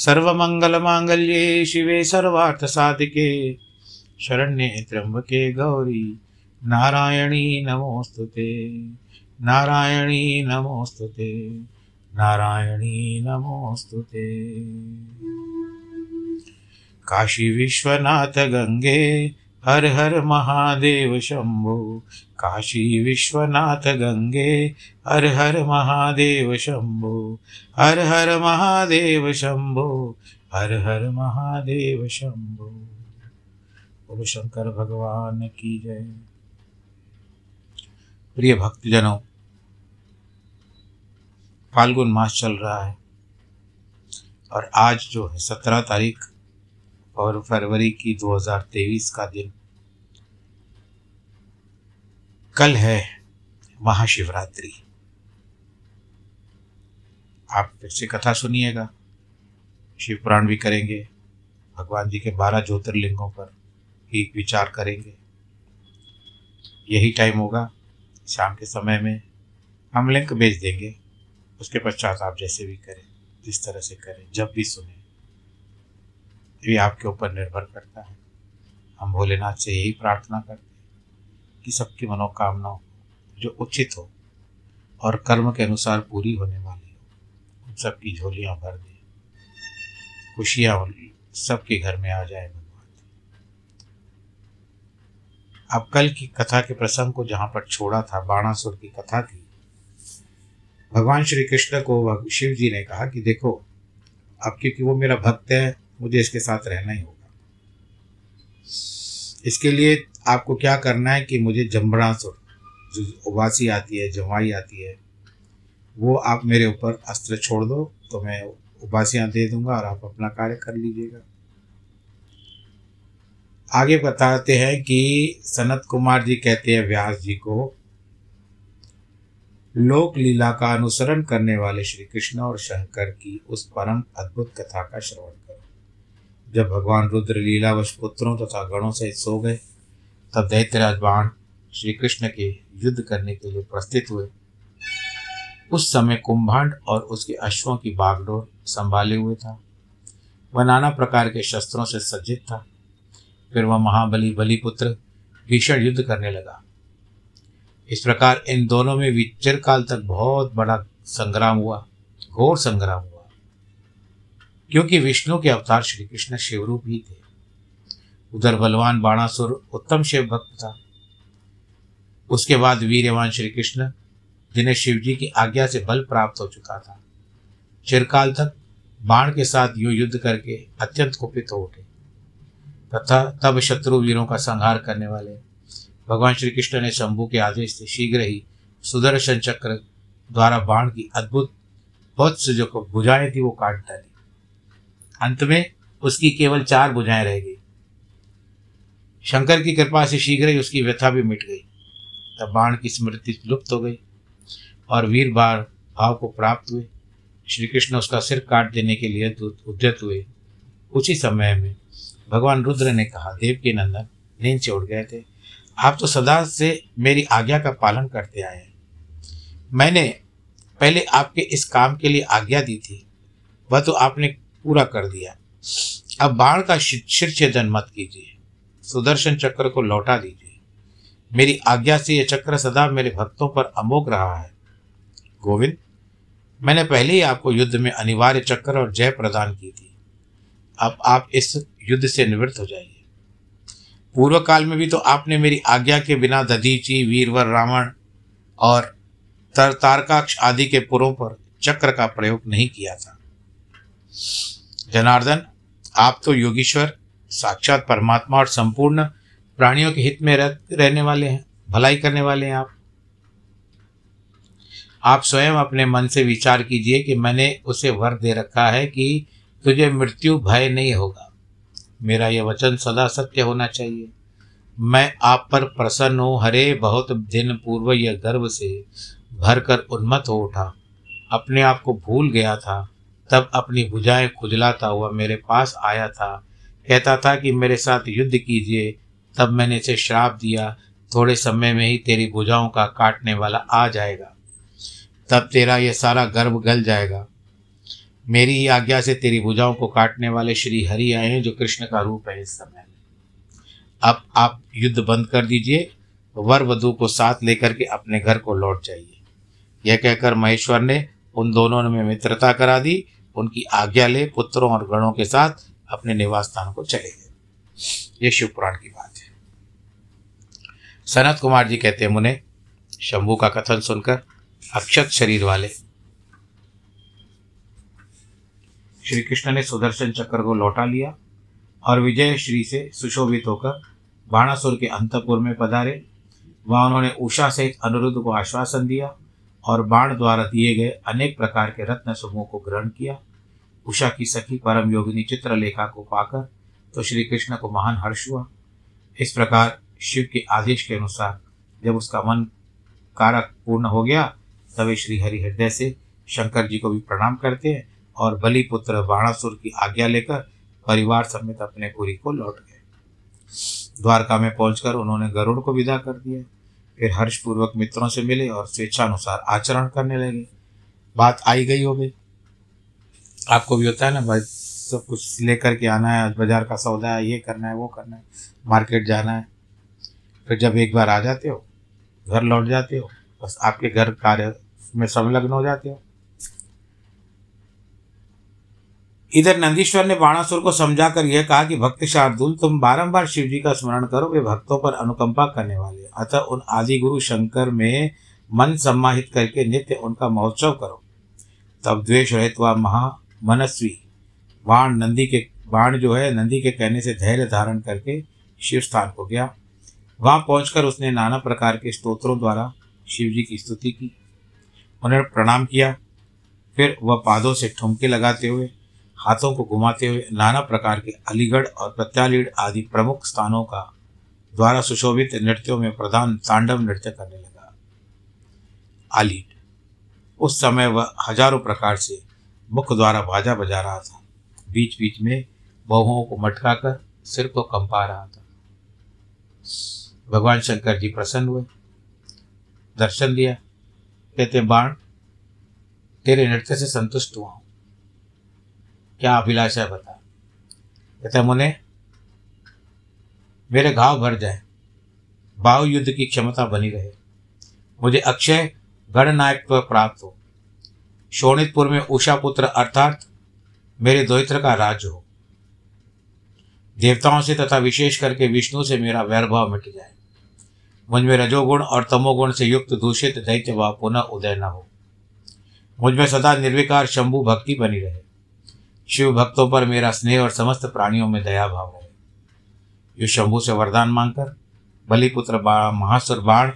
सर्वमङ्गलमाङ्गल्ये शिवे सर्वार्थसाधिके। शरण्ये त्र्यम्बके गौरी, नारायणी नमोऽस्तु ते। नारायणी नमोऽस्तु ते। नारायणी नमोऽस्तु ते। काशी विश्वनाथ गङ्गे हर हर महादेव शम्भो काशी विश्वनाथ गंगे, हर हर महादेव शंभो, हर हर महादेव शंभो, हर हर महादेव शंभो। बोलो शंकर भगवान की जय। प्रिय भक्तजनों, फाल्गुन मास चल रहा है और आज जो है सत्रह तारीख और फरवरी की 2023 का दिन कल है महाशिवरात्रि। आप फिर से कथा सुनिएगा। शिव पुराण भी करेंगे। भगवान जी के बारह ज्योतिर्लिंगों पर भी विचार करेंगे। यही टाइम होगा। शाम के समय में हम लिंक भेज देंगे। उसके पश्चात आप जैसे भी करें, जिस तरह से करें, जब भी सुने। ये आपके ऊपर निर्भर करता है। हम भोलेनाथ से यही प्रार्थना करते हैं। कि सबकी मनोकामना जो उचित हो और कर्म के अनुसार पूरी होने वाली हो। उन सबकी झोलियाँ भर दे। खुशियाँ सबके घर में आ जाए भगवान अब कल की कथा के प्रसंग को जहाँ पर छोड़ा था, बाणासुर की कथा थी भगवान श्री कृष्ण को शिव जी ने कहा कि देखो, अब क्योंकि वो मेरा भक्त है, मुझे इसके साथ रहना ही होगा। इसके लिए आपको क्या करना है कि मुझे जम्बड़ासुर जो उबासी आती है जमाई आती है, वो आप मेरे ऊपर अस्त्र छोड़ दो तो मैं उबासियाँ दे दूँगा और आप अपना कार्य कर लीजिएगा। आगे बताते हैं कि सनत कुमार जी कहते हैं, व्यास जी को, लोक लीला का अनुसरण करने वाले श्री कृष्ण और शंकर की उस परम अद्भुत कथा का श्रवण करो। जब भगवान रुद्र लीलावश पुत्रों तथा तो गणों से सो गए तब दैत्यराज बाण श्री कृष्ण के युद्ध करने के लिए प्रस्थित हुए। उस समय कुंभांड और उसके अश्वों की बागडोर संभाले हुए था। वह नाना प्रकार के शस्त्रों से सज्जित था। फिर वह महाबली बलिपुत्र भीषण युद्ध करने लगा। इस प्रकार इन दोनों में भी चिरकाल तक बहुत बड़ा संग्राम हुआ, घोर संग्राम हुआ। क्योंकि विष्णु के अवतार श्री कृष्ण शिवरूप ही थे। उधर बलवान बाणासुर उत्तम शिव भक्त था। उसके बाद वीरवान श्री कृष्ण जिन्हें शिवजी की आज्ञा से बल प्राप्त हो चुका था। चिरकाल तक बाण के साथ यु युद्ध करके अत्यंत कुपित हो उठे। तथा तब शत्रु वीरों का संहार करने वाले भगवान श्री कृष्ण ने शंभू के आदेश से शीघ्र ही सुदर्शन चक्र द्वारा बाण की अद्भुत बहुत से जो भुजाएँ थी वो काट डाली। अंत में उसकी केवल चार भुजाएँ रह गई। शंकर की कृपा से शीघ्र ही उसकी व्यथा भी मिट गई। तब बाण की स्मृति लुप्त हो गई और वीर बार भाव को प्राप्त हुए। श्री कृष्ण उसका सिर काट देने के लिए उद्यत हुए। उसी समय में भगवान रुद्र ने कहा, देव के नंदन, नींद से उठ गए थे। आप तो सदा से मेरी आज्ञा का पालन करते आए हैं। मैंने पहले आपके इस काम के लिए आज्ञा दी थी। वह तो आपने पूरा कर दिया। अब बाण का शिर छेदन मत कीजिए। सुदर्शन चक्र को लौटा दीजिए मेरी आज्ञा से यह चक्र सदा मेरे भक्तों पर अमोघ रहा है। गोविंद, मैंने पहले ही आपको युद्ध में अनिवार्य चक्र और जय प्रदान की थी। अब आप इस युद्ध से निवृत्त हो जाइए। पूर्व काल में भी तो आपने मेरी आज्ञा के बिना दधीची, वीरवर, रावण और तर तारकाक्ष आदि के पुरों पर चक्र का प्रयोग नहीं किया था। जनार्दन, आप तो योगीश्वर साक्षात परमात्मा और संपूर्ण प्राणियों के हित में रह, रहने वाले हैं भलाई करने वाले हैं आप। आप स्वयं अपने मन से विचार कीजिए कि मैंने उसे वर दे रखा है कि तुझे मृत्यु भय नहीं होगा। मेरा यह वचन सदा सत्य होना चाहिए। मैं आप पर प्रसन्न हूँ हरे बहुत दिन पूर्व यह गर्व से भर कर उन्मत्त हो उठा। अपने आप को भूल गया था तब अपनी भुजाएँ खुजलाता हुआ मेरे पास आया था। कहता था कि मेरे साथ युद्ध कीजिए। तब मैंने इसे श्राप दिया। थोड़े समय में ही तेरी भुजाओं का काटने वाला आ जाएगा। तब तेरा यह सारा गर्व गल जाएगा। मेरी ही आज्ञा से तेरी भुजाओं को काटने वाले श्री हरि आए हैं, जो कृष्ण का रूप है इस समय। अब आप युद्ध बंद कर दीजिए। वर वधु को साथ लेकर के अपने घर को लौट जाइए। यह कहकर महेश्वर ने उन दोनों में मित्रता करा दी। उनकी आज्ञा ले पुत्रों और गणों के साथ अपने निवास स्थान को चले गए। ये पुराण की बात है। सनत कुमार जी कहते हैं, मुने, शंभू का कथन सुनकर अक्षत शरीर वाले श्री कृष्ण ने सुदर्शन चक्र को लौटा लिया और विजय श्री से सुशोभित होकर बाणासुर के अंतपुर में पधारे। वहाँ उन्होंने उषा सहित अनुरुद्ध को आश्वासन दिया और बाण द्वारा दिए गए अनेक प्रकार के रत्न समूह को ग्रहण किया। उषा की सखी परम योगिनी चित्रलेखा को पाकर तो श्री कृष्ण को महान हर्ष हुआ। इस प्रकार शिव के आदेश के अनुसार जब उसका मन कारक पूर्ण हो गया, तभी श्री हरि हृदय से शंकर जी को भी प्रणाम करते हैं और बलि पुत्र बाणासुर की आज्ञा लेकर परिवार समेत अपने पुरी को लौट गए। द्वारका में पहुंचकर उन्होंने गरुड़ को विदा कर दिया। फिर हर्षपूर्वक मित्रों से मिले और स्वेच्छानुसार आचरण करने लगे। बात आई गई हो गई। आपको भी होता है ना, भाई, सब कुछ लेकर के आना है, बाज़ार का सौदा है, ये करना है, वो करना है, मार्केट जाना है। फिर जब एक बार आ जाते हो, घर लौट जाते हो, बस आपके घर कार्य में संलग्न हो जाते हो। इधर नंदीश्वर ने बाणासुर को समझाकर यह कहा कि, भक्त शार्दुल, तुम बारंबार शिव जी का स्मरण करो, वे भक्तों पर अनुकंपा करने वाले अतः उन आदि गुरु शंकर में मन सम्माहित करके नित्य उनका महोत्सव करो। तब द्वेष रहित महा मनस्वी। बाण नंदी के बाण जो है, नंदी के कहने से धैर्य धारण करके शिव स्थान को गया। वहाँ पहुंचकर उसने नाना प्रकार के स्तोत्रों द्वारा शिव जी की स्तुति की। उन्हें प्रणाम किया। फिर वह पादों से ठुमके लगाते हुए, हाथों को घुमाते हुए नाना प्रकार के अलीगढ़ और प्रत्यालीढ़ आदि प्रमुख स्थानों का द्वारा सुशोभित नृत्यों में प्रधान तांडव नृत्य करने लगा। आलीड उस समय वह हज़ारों प्रकार से मुख द्वारा बाजा बजा रहा था। बीच बीच में बहुओं को मटका कर सिर को कंपा रहा था। भगवान शंकर जी प्रसन्न हुए। दर्शन दिया कहते, बाण, तेरे नृत्य से संतुष्ट हुआ हूँ। क्या अभिलाषा बता? कहते, मुने, मेरे घाव भर जाए। बाहु युद्ध की क्षमता बनी रहे। मुझे अक्षय, गणनायक प्राप्त हो। शोणितपुर में उषा पुत्र अर्थात मेरे दोहित्र का राज्य हो। देवताओं से तथा विशेष करके विष्णु से मेरा वैरभाव मिट जाए। मुझमें रजोगुण और तमोगुण से युक्त दूषित दैत्य भाव पुनः उदय न हो। मुझमें सदा निर्विकार शंभु भक्ति बनी रहे। शिव भक्तों पर मेरा स्नेह और समस्त प्राणियों में दया भाव रहे। यो शंभु से वरदान मांगकर बलिपुत्र महासुर बाण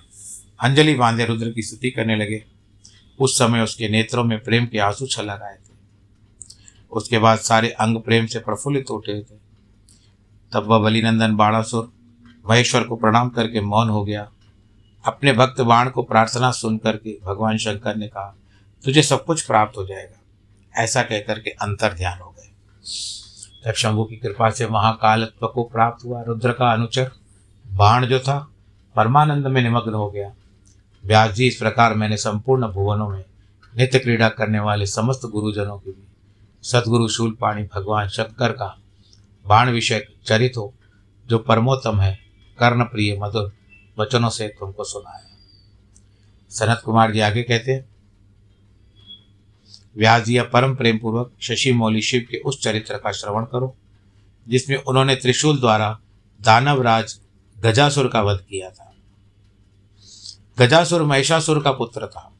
अंजलि बांधे रुद्र की स्तुति करने लगे। उस समय उसके नेत्रों में प्रेम के आँसू छलक आए थे। उसके बाद सारे अंग प्रेम से प्रफुल्लित उठे थे। तब वह बलिनंदन बाणासुर महेश्वर को प्रणाम करके मौन हो गया। अपने भक्त बाण को प्रार्थना सुन करके भगवान शंकर ने कहा, तुझे सब कुछ प्राप्त हो जाएगा। ऐसा कहकर के अंतर ध्यान हो गए। जब शंभु की कृपा से महाकालत्व को प्राप्त हुआ रुद्र का अनुचर, बाण जो था, परमानंद में निमग्न हो गया। व्यास जी, इस प्रकार मैंने संपूर्ण भुवनों में नित्य क्रीड़ा करने वाले समस्त गुरुजनों की भी सदगुरु शूलपाणी भगवान शंकर का बाण विषय चरित हो, जो परमोत्तम है कर्ण प्रिय मधुर वचनों से तुमको सुनाया। सनत कुमार जी आगे कहते हैं व्यास जी या परम प्रेम पूर्वक शशि मौली शिव के उस चरित्र का श्रवण करो, जिसमें उन्होंने त्रिशूल द्वारा दानवराज गजासुर का वध किया था। गजासुर महिषासुर का पुत्र था।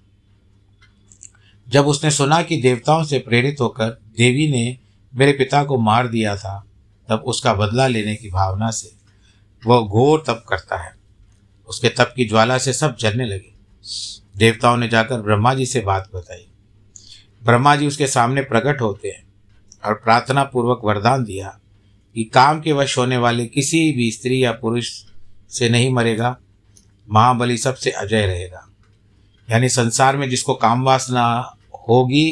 जब उसने सुना कि देवताओं से प्रेरित होकर देवी ने मेरे पिता को मार दिया था, तब उसका बदला लेने की भावना से वह घोर तप करता है। उसके तप की ज्वाला से सब जलने लगे। देवताओं ने जाकर ब्रह्मा जी से बात बताई। ब्रह्मा जी उसके सामने प्रकट होते हैं और प्रार्थना पूर्वक वरदान दिया कि काम के वश होने वाले किसी भी स्त्री या पुरुष से नहीं मरेगा महाबली सबसे अजय रहेगा। यानी संसार में जिसको काम वासना होगी,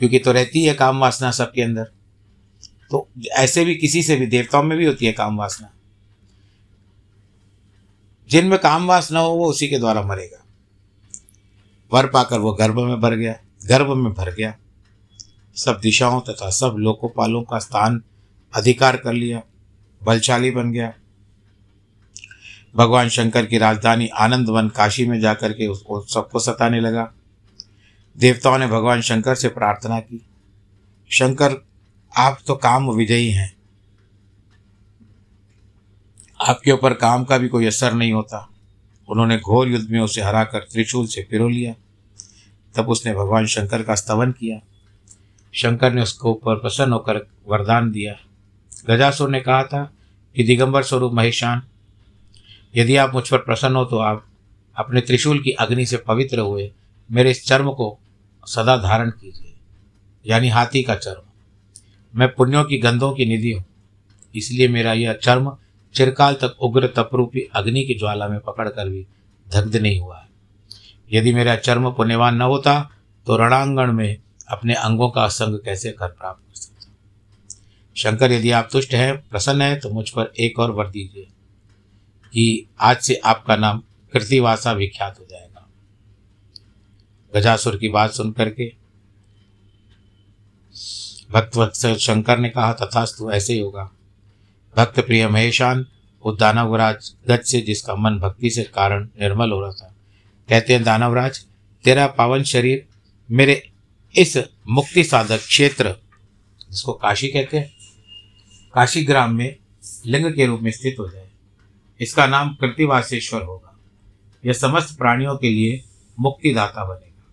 क्योंकि तो रहती है काम वासना सबके अंदर तो ऐसे भी किसी से भी, देवताओं में भी होती है काम वासना। जिनमें काम वासना हो, वो उसी के द्वारा मरेगा। वर पाकर वो गर्भ में भर गया, गर्भ में भर गया। सब दिशाओं तथा सब लोकोपालों का स्थान अधिकार कर लिया, बलशाली बन गया। भगवान शंकर की राजधानी आनंद वन काशी में जाकर के उसको सबको सताने लगा। देवताओं ने भगवान शंकर से प्रार्थना की, शंकर, आप तो काम विजयी हैं। आपके ऊपर काम का भी कोई असर नहीं होता। उन्होंने घोर युद्ध में उसे हराकर त्रिशूल से पिरो लिया। तब उसने भगवान शंकर का स्तवन किया। शंकर ने उसके ऊपर प्रसन्न होकर वरदान दिया। गजासुर ने कहा था कि दिगंबर स्वरूप महेशान यदि आप मुझ पर प्रसन्न हो तो आप अपने त्रिशूल की अग्नि से पवित्र हुए मेरे इस चर्म को सदा धारण कीजिए, यानी हाथी का चर्म। मैं पुण्यों की गंधों की निधि हूँ, इसलिए मेरा यह चर्म चिरकाल तक उग्र तपरूपी अग्नि की ज्वाला में पकड़कर भी दग्ध नहीं हुआ है। यदि मेरा चर्म पुण्यवान न होता तो रणांगण में अपने अंगों का संग कैसे कर प्राप्त कर सकता? शंकर, यदि आप तुष्ट हैं, प्रसन्न हैं तो मुझ पर एक और वर दीजिए। कि आज से आपका नाम कृतिवासा विख्यात हो जाएगा। गजासुर की बात सुन करके, भक्त शंकर ने कहा, तथास्तु, ऐसे ही होगा। भक्त प्रिय महेशान उस दानवराज गज से जिसका मन भक्ति से कारण निर्मल हो रहा था, कहते हैं, दानवराज, तेरा पावन शरीर मेरे इस मुक्ति साधक क्षेत्र, जिसको काशी कहते हैं काशी ग्राम में लिंग के रूप में स्थित हो जाए इसका नाम कृतिवासेश्वर होगा। यह समस्त प्राणियों के लिए मुक्तिदाता बनेगा।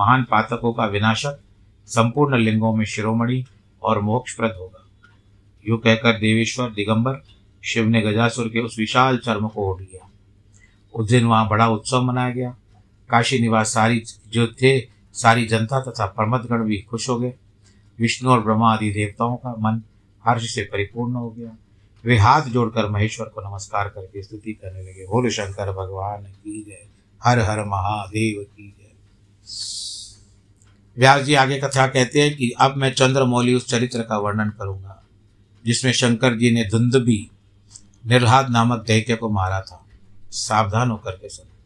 महान पातकों का विनाशक, संपूर्ण लिंगों में शिरोमणि और मोक्षप्रद होगा। यूँ कहकर देवेश्वर, दिगंबर, शिव ने गजासुर के उस विशाल चर्म को ओढ़ लिया। उस दिन वहाँ बड़ा उत्सव मनाया गया। काशी निवास सारी जो थे, सारी जनता तथा प्रमदगण भी खुश हो गए। विष्णु और ब्रह्मा आदि देवताओं का मन हर्ष से परिपूर्ण हो गया। वे हाथ जोड़कर महेश्वर को नमस्कार करके स्तुति करने लगे। बोल, शंकर भगवान, की जय। हर हर महादेव की जय। व्यास जी आगे कथा कहते हैं कि अब मैं चंद्रमौली उस चरित्र का वर्णन करूँगा, जिसमें शंकर जी ने धुंधबी निर्हाद नामक दैत्य को मारा था। सावधान होकर के सुनो।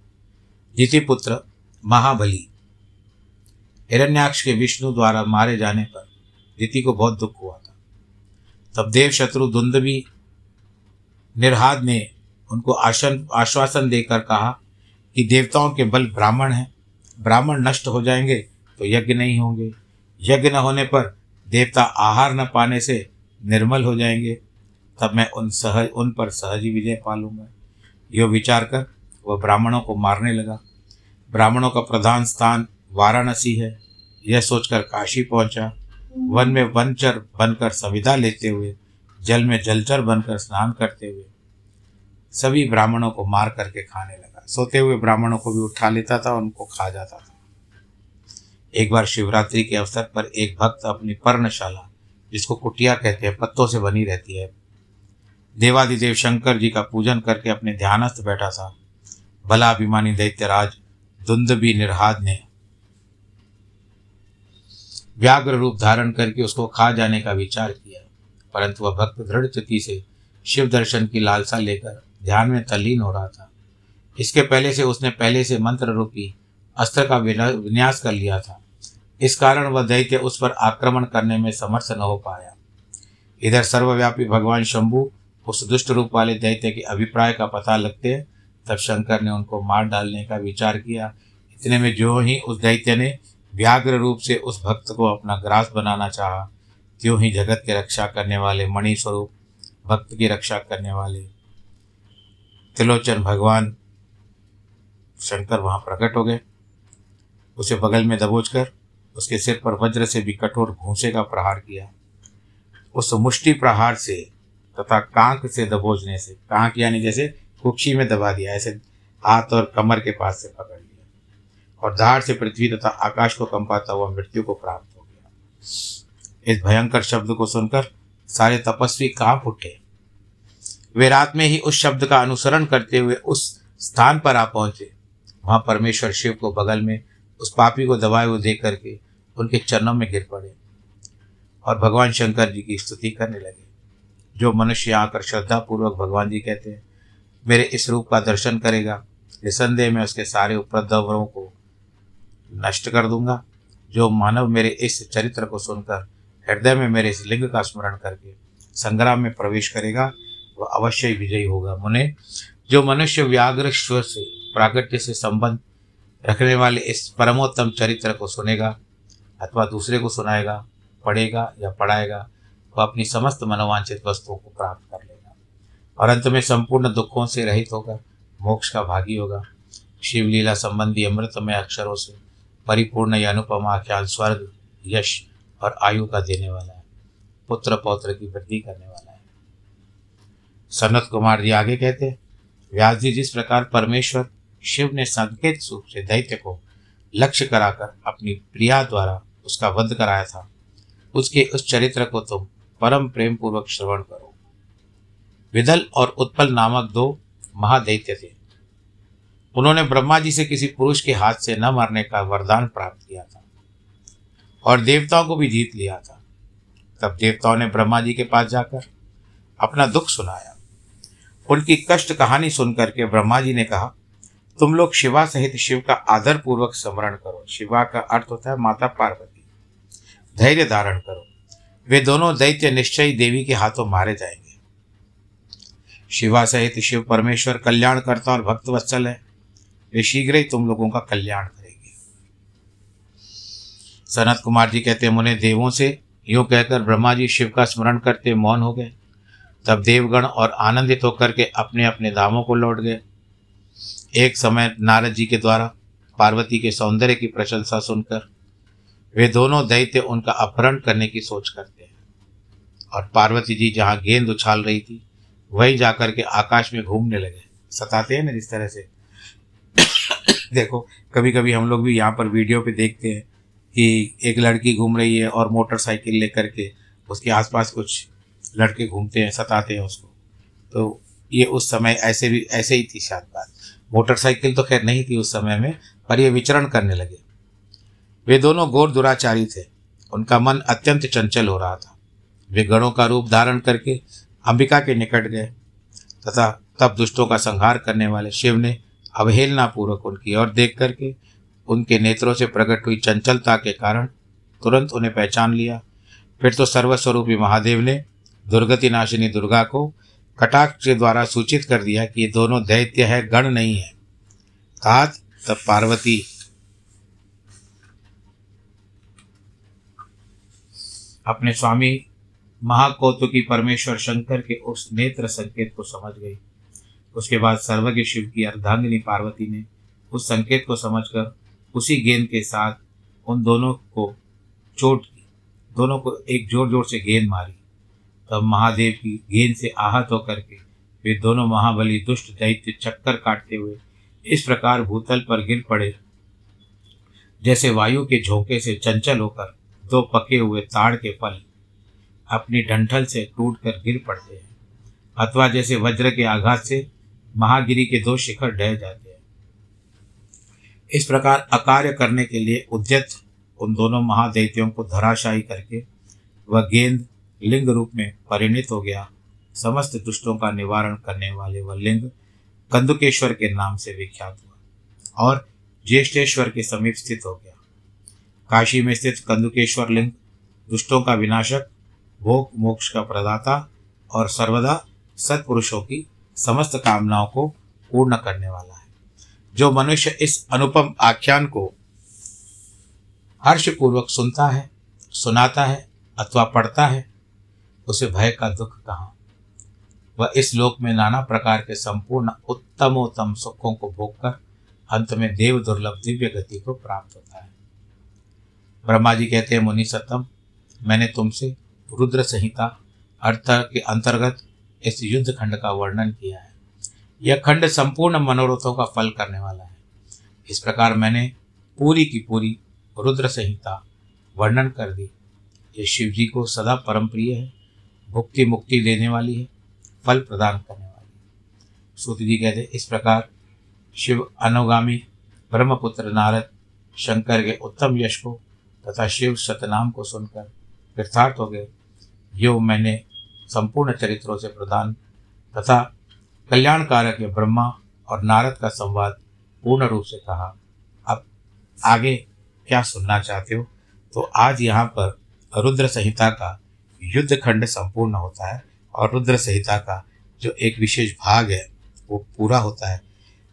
जिति पुत्र, महाबली, हिरण्याक्ष के विष्णु द्वारा मारे जाने पर दिति को बहुत दुख हुआ था। तब देव शत्रु धुंधबी निर्हाद ने उनको आशन, आश्वासन देकर कहा कि देवताओं के बल ब्राह्मण हैं। ब्राह्मण नष्ट हो जाएँगे तो यज्ञ नहीं होंगे। यज्ञ न होने पर देवता आहार न पाने से निर्मल हो जाएँगे। तब मैं उन सहज उन पर सहज विजय पालूँगा। यो विचार कर वह ब्राह्मणों को मारने लगा। ब्राह्मणों का प्रधान स्थान वाराणसी है। यह सोचकर काशी पहुँचा। वन में वनचर बनकर संविदा लेते हुए जल में जलचर बनकर स्नान करते हुए सभी ब्राह्मणों को मार करके खाने लगा। सोते हुए ब्राह्मणों को भी उठा लेता था और उनको खा जाता था। एक बार शिवरात्रि के अवसर पर एक भक्त अपनी पर्णशाला, जिसको कुटिया कहते हैं, पत्तों से बनी रहती है, देवादिदेव शंकर जी का पूजन करके अपने ध्यानस्थ बैठा था। भला अभिमानी दैत्यराज दुंदबी निर्हाद ने व्याग्र रूप धारण करके उसको खा जाने का विचार किया। परंतु वह भक्त दृढ़ चिति से शिव दर्शन की लालसा लेकर ध्यान में तल्लीन हो रहा था। इसके पहले से उसने पहले से मंत्र रूपी अस्त्र का विन्यास कर लिया था। इस कारण वह दैत्य उस पर आक्रमण करने में समर्थ न हो पाया। इधर सर्वव्यापी भगवान शंभु उस दुष्ट रूप वाले दैत्य के अभिप्राय का पता लगते तब शंकर ने उनको मार डालने का विचार किया। इतने में जो ही उस दैत्य ने व्याग्र रूप से उस भक्त को अपना ग्रास बनाना चाहा त्यों ही जगत के रक्षा करने वाले, मणि स्वरूप, भक्त की रक्षा करने वाले। त्रिलोचन भगवान शंकर वहाँ प्रकट हो गए। उसे बगल में दबोच कर उसके सिर पर वज्र से भी कठोर भूसे का प्रहार किया। उस मुष्टि प्रहार से तथा कांक से दबोचने से, कांक यानी जैसे कुक्षी में दबा दिया, ऐसे हाथ और कमर के पास से पकड़ लिया। और धार से पृथ्वी तथा आकाश को कंपाता हुआ मृत्यु को प्राप्त हो गया। इस भयंकर शब्द को सुनकर सारे तपस्वी काँप उठे। वे रात में ही उस शब्द का अनुसरण करते हुए उस स्थान पर आ पहुँचे। वहाँ परमेश्वर शिव को बगल में उस पापी को दबाए हुए देख करके उनके चरणों में गिर पड़े और भगवान शंकर जी की स्तुति करने लगे। जो मनुष्य आकर श्रद्धापूर्वक भगवान जी कहते हैं, मेरे इस रूप का दर्शन करेगा, निसंदेह में उसके सारे उपद्रवों को नष्ट कर दूँगा। जो मानव मेरे इस चरित्र को सुनकर हृदय में मेरे इस लिंग का स्मरण करके संग्राम में प्रवेश करेगा, वह अवश्य विजयी होगा। मुने, जो मनुष्य व्याग्र स्वर से, प्रागट्य से संबंध रखने वाले इस परमोत्तम चरित्र को सुनेगा, अथवा दूसरे को सुनाएगा, पढ़ेगा या पढ़ाएगा, वह अपनी समस्त मनोवांछित वस्तुओं को प्राप्त कर लेगा। और अंत में संपूर्ण दुखों से रहित होगा मोक्ष का भागी होगा। शिवलीला संबंधी अमृतमय अक्षरों से परिपूर्ण या अनुपमा, ख्याल, स्वर्ग, यश और आयु का देने वाला है पुत्र पौत्र की वृद्धि करने वाला है। सनत कुमार जी आगे कहते व्यास जी जिस प्रकार परमेश्वर शिव ने संकेत रूप से दैत्य को लक्ष्य कराकर अपनी प्रिया द्वारा उसका वध कराया था, उसके उस चरित्र को तुम परम प्रेम पूर्वक श्रवण करो। विदल और उत्पल नामक दो महादैत्य थे। उन्होंने ब्रह्मा जी से किसी पुरुष के हाथ से न मरने का वरदान प्राप्त किया था। और देवताओं को भी जीत लिया था। तब देवताओं ने ब्रह्मा जी के पास जाकर अपना दुख सुनाया। उनकी कष्ट कहानी सुनकर के ब्रह्मा जी ने कहा, तुम लोग शिवा सहित शिव का आदर पूर्वक स्मरण करो। शिवा का अर्थ होता है माता पार्वती। धैर्य धारण करो। वे दोनों दैत्य निश्चय देवी के हाथों मारे जाएँगे। शिवा सहित शिव परमेश्वर कल्याण करता और भक्त वत्सल है। वे शीघ्र ही तुम लोगों का कल्याण करेंगे। सनत कुमार जी कहते हैं, मुने देवों से यूँ कहकर ब्रह्मा जी शिव का स्मरण करते मौन हो गए। तब देवगण और आनंदित होकर के अपने अपने धामों को लौट गए। एक समय नारद जी के द्वारा पार्वती के सौंदर्य की प्रशंसा सुनकर वे दोनों दैत्य उनका अपहरण करने की सोच करते हैं। और पार्वती जी जहाँ गेंद उछाल रही थी, वहीं जाकर के आकाश में घूमने लगे। सताते हैं ना जिस तरह से? देखो कभी कभी हम लोग भी यहाँ पर वीडियो पे देखते हैं। कि एक लड़की घूम रही है और मोटरसाइकिल लेकर के उसके आसपास कुछ लड़के घूमते हैं, सताते हैं उसको। तो ये उस समय ऐसे भी, ऐसे ही थी शायद बात। मोटरसाइकिल तो खैर नहीं थी उस समय में, पर ये विचरण करने लगे। वे दोनों गौर दुराचारी थे। उनका मन अत्यंत चंचल हो रहा था। वे गणों का रूप धारण करके अंबिका के निकट गए, तथा तब दुष्टों का संहार करने वाले शिव ने अवहेलना पूर्वक उनकी ओर देख करके उनके नेत्रों से प्रकट हुई चंचलता के कारण तुरंत उन्हें पहचान लिया। फिर तो सर्वस्वरूपी महादेव ने दुर्गति नाशिनी दुर्गा को कटाक्ष के द्वारा सूचित कर दिया कि ये दोनों दैत्य है, गण नहीं है। कहा तब पार्वती। अपने स्वामी महाकौतुकी परमेश्वर शंकर के उस नेत्र संकेत को समझ गई। उसके बाद सर्वज्ञ शिव की अर्धांगिनी पार्वती ने उस संकेत को समझकर उसी गेंद के साथ उन दोनों को चोट की, दोनों को एक ज़ोर ज़ोर से गेंद मारी। तब महादेव की गेंद से आहत होकर के वे दोनों महाबली दुष्ट दैत्य चक्कर काटते हुए इस प्रकार भूतल पर गिर पड़े। जैसे वायु के झोंके से चंचल होकर दो पके हुए ताड़ के फल अपनी डंठल से टूट कर गिर पड़ते हैं, अथवा जैसे वज्र के आघात से महागिरी के दो शिखर ढह जाते इस प्रकार अकार्य करने के लिए उद्यत उन दोनों महादैत्यों को धराशायी करके वह गेंद लिंग रूप में परिणित हो गया। समस्त दुष्टों का निवारण करने वाले वह लिंग कंदुकेश्वर के नाम से विख्यात हुआ और ज्येष्ठेश्वर के समीप स्थित हो गया। काशी में स्थित कंदुकेश्वर लिंग दुष्टों का विनाशक, भोग मोक्ष का प्रदाता और सर्वदा सत्पुरुषों की समस्त कामनाओं को पूर्ण करने वाला है। जो मनुष्य इस अनुपम आख्यान को हर्षपूर्वक सुनता है, सुनाता है अथवा पढ़ता है, उसे भय का दुख कहाँ? वह इस लोक में नाना प्रकार के संपूर्ण उत्तमोत्तम सुखों को भोगकर अंत में देव दुर्लभ दिव्य गति को प्राप्त होता है। ब्रह्मा जी कहते हैं, मुनि सतम, मैंने तुमसे रुद्र संहिता अर्थ के अंतर्गत इस युद्ध खंड का वर्णन किया है। यह खंड संपूर्ण मनोरथों का फल करने वाला है। इस प्रकार मैंने पूरी की पूरी रुद्र संहिता वर्णन कर दी। ये शिव जी को सदा परम प्रिय है, भुक्ति मुक्ति देने वाली है, फल प्रदान करने वाली है। सूत जी कहते, इस प्रकार शिव अनुगामी, ब्रह्मपुत्र नारद, शंकर के उत्तम यश को तथा शिव सतनाम को सुनकर कृतार्थ हो गए। यो मैंने संपूर्ण चरित्रों से प्रदान तथा कल्याणकारक ब्रह्मा और नारद का संवाद पूर्ण रूप से कहा। अब आगे क्या सुनना चाहते हो? तो आज यहाँ पर रुद्र संहिता का युद्ध खंड संपूर्ण होता है और रुद्र संहिता का जो एक विशेष भाग है, वो पूरा होता है।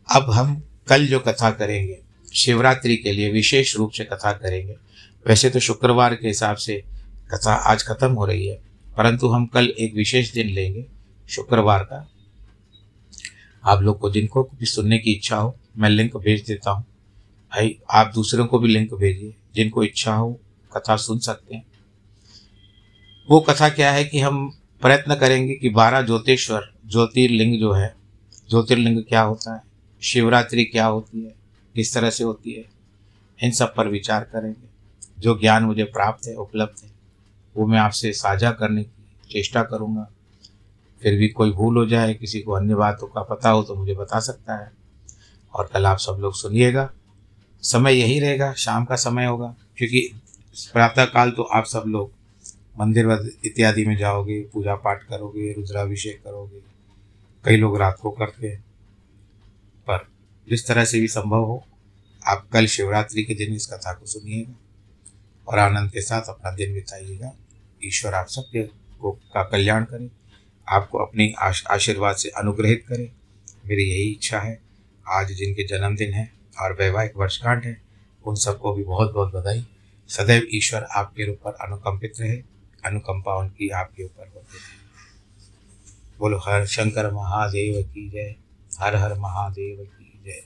अब हम कल जो कथा करेंगे, शिवरात्रि के लिए विशेष रूप से कथा करेंगे। वैसे तो शुक्रवार के हिसाब से कथा आज खत्म हो रही है, परंतु हम कल एक विशेष दिन लेंगे, शुक्रवार का। आप लोग को जिनको भी सुनने की इच्छा हो, मैं लिंक भेज देता हूँ। भाई, आप दूसरों को भी लिंक भेजिए। जिनको इच्छा हो, कथा सुन सकते हैं। वो कथा क्या है कि हम प्रयत्न करेंगे कि बारह ज्योतिश्वर ज्योतिर्लिंग जो है, ज्योतिर्लिंग क्या होता है, शिवरात्रि क्या होती है, किस तरह से होती है, इन सब पर विचार करेंगे। जो ज्ञान मुझे प्राप्त है, उपलब्ध है, वो मैं आपसे साझा करने की चेष्टा करूँगा। फिर भी कोई भूल हो जाए, किसी को अन्य बातों का पता हो तो मुझे बता सकता है। और कल आप सब लोग सुनिएगा। समय यही रहेगा, शाम का समय होगा, क्योंकि प्रातः काल तो आप सब लोग मंदिर इत्यादि में जाओगे पूजा पाठ करोगे, रुद्राभिषेक करोगे, कई लोग रात को करते हैं। पर जिस तरह से भी संभव हो, आप कल शिवरात्रि के दिन इस कथा को सुनिएगा और आनंद के साथ अपना दिन बिताइएगा। ईश्वर आप सबके को का कल्याण करे। आपको अपनी आशीर्वाद से अनुग्रहित करे। मेरी यही इच्छा है। आज जिनके जन्मदिन है और वैवाहिक वर्षगांठ है, उन सबको भी बहुत बहुत बधाई। सदैव ईश्वर आपके ऊपर अनुकंपित रहे। अनुकंपा उनकी आपके ऊपर होती रहे। बोलो, हर शंकर महादेव की जय। हर हर महादेव की जय।